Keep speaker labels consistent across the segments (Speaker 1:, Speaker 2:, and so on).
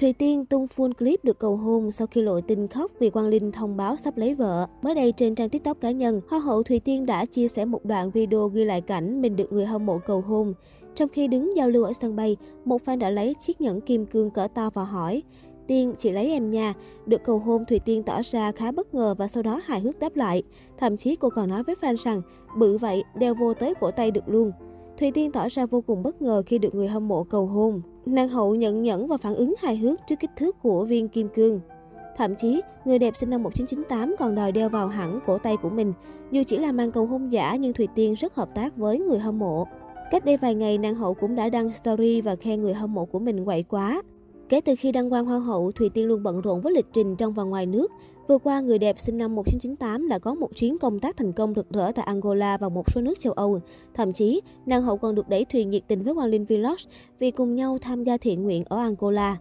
Speaker 1: Thùy Tiên tung full clip được cầu hôn sau khi lộ tin khóc vì Quang Linh thông báo sắp lấy vợ. Mới đây trên trang TikTok cá nhân, Hoa hậu Thùy Tiên đã chia sẻ một đoạn video ghi lại cảnh mình được người hâm mộ cầu hôn. Trong khi đứng giao lưu ở sân bay, một fan đã lấy chiếc nhẫn kim cương cỡ to và hỏi Tiên, chị lấy em nha. Được cầu hôn, Thùy Tiên tỏ ra khá bất ngờ và sau đó hài hước đáp lại. Thậm chí cô còn nói với fan rằng, bự vậy, đeo vô tới cổ tay được luôn. Thùy Tiên tỏ ra vô cùng bất ngờ khi được người hâm mộ cầu hôn. Nàng hậu nhận nhẫn và phản ứng hài hước trước kích thước của viên kim cương. Thậm chí, người đẹp sinh năm 1998 còn đòi đeo vào hẳn cổ tay của mình. Dù chỉ là màn cầu hôn giả nhưng Thùy Tiên rất hợp tác với người hâm mộ. Cách đây vài ngày, nàng hậu cũng đã đăng story và khen người hâm mộ của mình quậy quá. Kể từ khi đăng quang hoa hậu, Thùy Tiên luôn bận rộn với lịch trình trong và ngoài nước. Vừa qua, người đẹp sinh năm 1998 đã có một chuyến công tác thành công rực rỡ tại Angola và một số nước châu Âu. Thậm chí, nàng hậu còn được đẩy thuyền nhiệt tình với Hoàng Linh Vlog vì cùng nhau tham gia thiện nguyện ở Angola.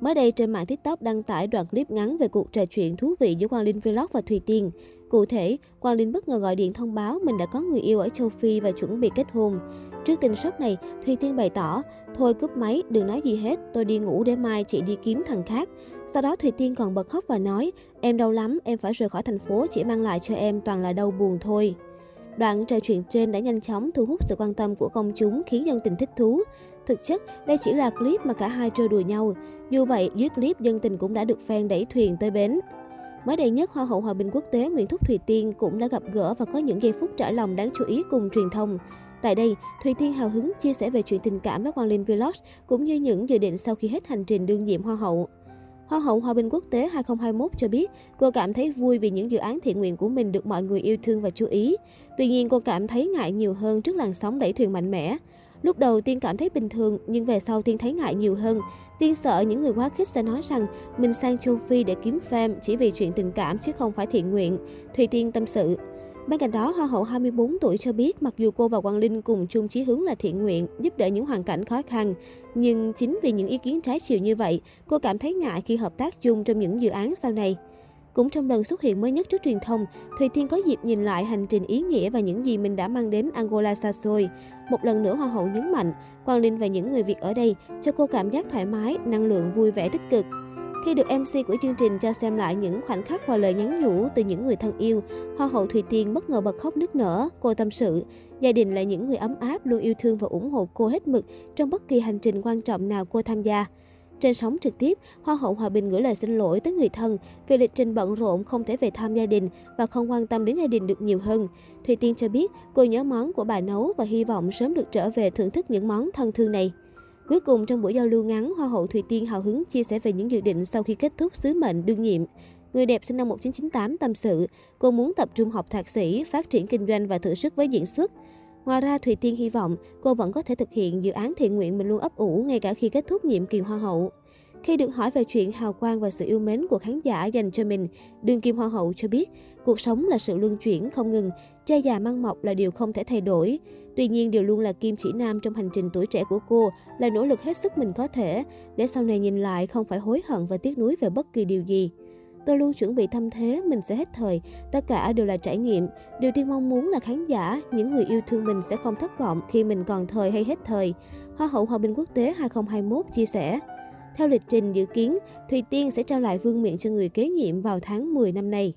Speaker 1: Mới đây trên mạng TikTok đăng tải đoạn clip ngắn về cuộc trò chuyện thú vị giữa Quang Linh Vlog và Thùy Tiên. Cụ thể, Quang Linh bất ngờ gọi điện thông báo mình đã có người yêu ở châu Phi và chuẩn bị kết hôn. Trước tin sốc này, Thùy Tiên bày tỏ, thôi cúp máy, đừng nói gì hết, tôi đi ngủ để mai chị đi kiếm thằng khác. Sau đó Thùy Tiên còn bật khóc và nói, em đau lắm, em phải rời khỏi thành phố chỉ mang lại cho em toàn là đau buồn thôi. Đoạn trò chuyện trên đã nhanh chóng thu hút sự quan tâm của công chúng khiến dân tình thích thú. Thực chất, đây chỉ là clip mà cả hai trêu đùa nhau. Dù vậy, dưới clip dân tình cũng đã được fan đẩy thuyền tới bến. Mới đây nhất, Hoa hậu Hòa bình quốc tế Nguyễn Thúc Thùy Tiên cũng đã gặp gỡ và có những giây phút trải lòng đáng chú ý cùng truyền thông. Tại đây, Thùy Tiên hào hứng chia sẻ về chuyện tình cảm với Quang Linh Vlog cũng như những dự định sau khi hết hành trình đương nhiệm Hoa hậu. Hoa hậu Hòa bình quốc tế 2021 cho biết cô cảm thấy vui vì những dự án thiện nguyện của mình được mọi người yêu thương và chú ý. Tuy nhiên, cô cảm thấy ngại nhiều hơn trước làn sóng đẩy thuyền mạnh mẽ. Lúc đầu Tiên cảm thấy bình thường, nhưng về sau Tiên thấy ngại nhiều hơn. Tiên sợ những người quá khích sẽ nói rằng mình sang châu Phi để kiếm fame chỉ vì chuyện tình cảm chứ không phải thiện nguyện. Thùy Tiên tâm sự. Bên cạnh đó, Hoa hậu 24 tuổi cho biết mặc dù cô và Quang Linh cùng chung chí hướng là thiện nguyện, giúp đỡ những hoàn cảnh khó khăn, nhưng chính vì những ý kiến trái chiều như vậy, cô cảm thấy ngại khi hợp tác chung trong những dự án sau này. Cũng trong lần xuất hiện mới nhất trước truyền thông, Thùy Tiên có dịp nhìn lại hành trình ý nghĩa và những gì mình đã mang đến Angola xa xôi. Một lần nữa Hoa hậu nhấn mạnh, Quang Linh và những người Việt ở đây cho cô cảm giác thoải mái, năng lượng vui vẻ tích cực. Khi được MC của chương trình cho xem lại những khoảnh khắc và lời nhắn nhủ từ những người thân yêu, Hoa hậu Thùy Tiên bất ngờ bật khóc nức nở. Cô tâm sự, gia đình là những người ấm áp luôn yêu thương và ủng hộ cô hết mực trong bất kỳ hành trình quan trọng nào cô tham gia. Trên sóng trực tiếp, Hoa hậu Hòa Bình gửi lời xin lỗi tới người thân vì lịch trình bận rộn không thể về thăm gia đình và không quan tâm đến gia đình được nhiều hơn. Thùy Tiên cho biết cô nhớ món của bà nấu và hy vọng sớm được trở về thưởng thức những món thân thương này. Cuối cùng trong buổi giao lưu ngắn, Hoa hậu Thùy Tiên hào hứng chia sẻ về những dự định sau khi kết thúc sứ mệnh đương nhiệm. Người đẹp sinh năm 1998 tâm sự, cô muốn tập trung học thạc sĩ, phát triển kinh doanh và thử sức với diễn xuất. Ngoài ra, Thùy Tiên hy vọng cô vẫn có thể thực hiện dự án thiện nguyện mình luôn ấp ủ ngay cả khi kết thúc nhiệm kỳ Hoa hậu. Khi được hỏi về chuyện hào quang và sự yêu mến của khán giả dành cho mình, đương kim hoa hậu cho biết, cuộc sống là sự luân chuyển không ngừng, trai già mang mọc là điều không thể thay đổi. Tuy nhiên, điều luôn là kim chỉ nam trong hành trình tuổi trẻ của cô là nỗ lực hết sức mình có thể, để sau này nhìn lại không phải hối hận và tiếc nuối về bất kỳ điều gì. Tôi luôn chuẩn bị tâm thế, mình sẽ hết thời. Tất cả đều là trải nghiệm. Điều tiên mong muốn là khán giả, những người yêu thương mình sẽ không thất vọng khi mình còn thời hay hết thời. Hoa hậu Hòa bình quốc tế 2021 chia sẻ. Theo lịch trình dự kiến, Thùy Tiên sẽ trao lại vương miện cho người kế nhiệm vào tháng 10 năm nay.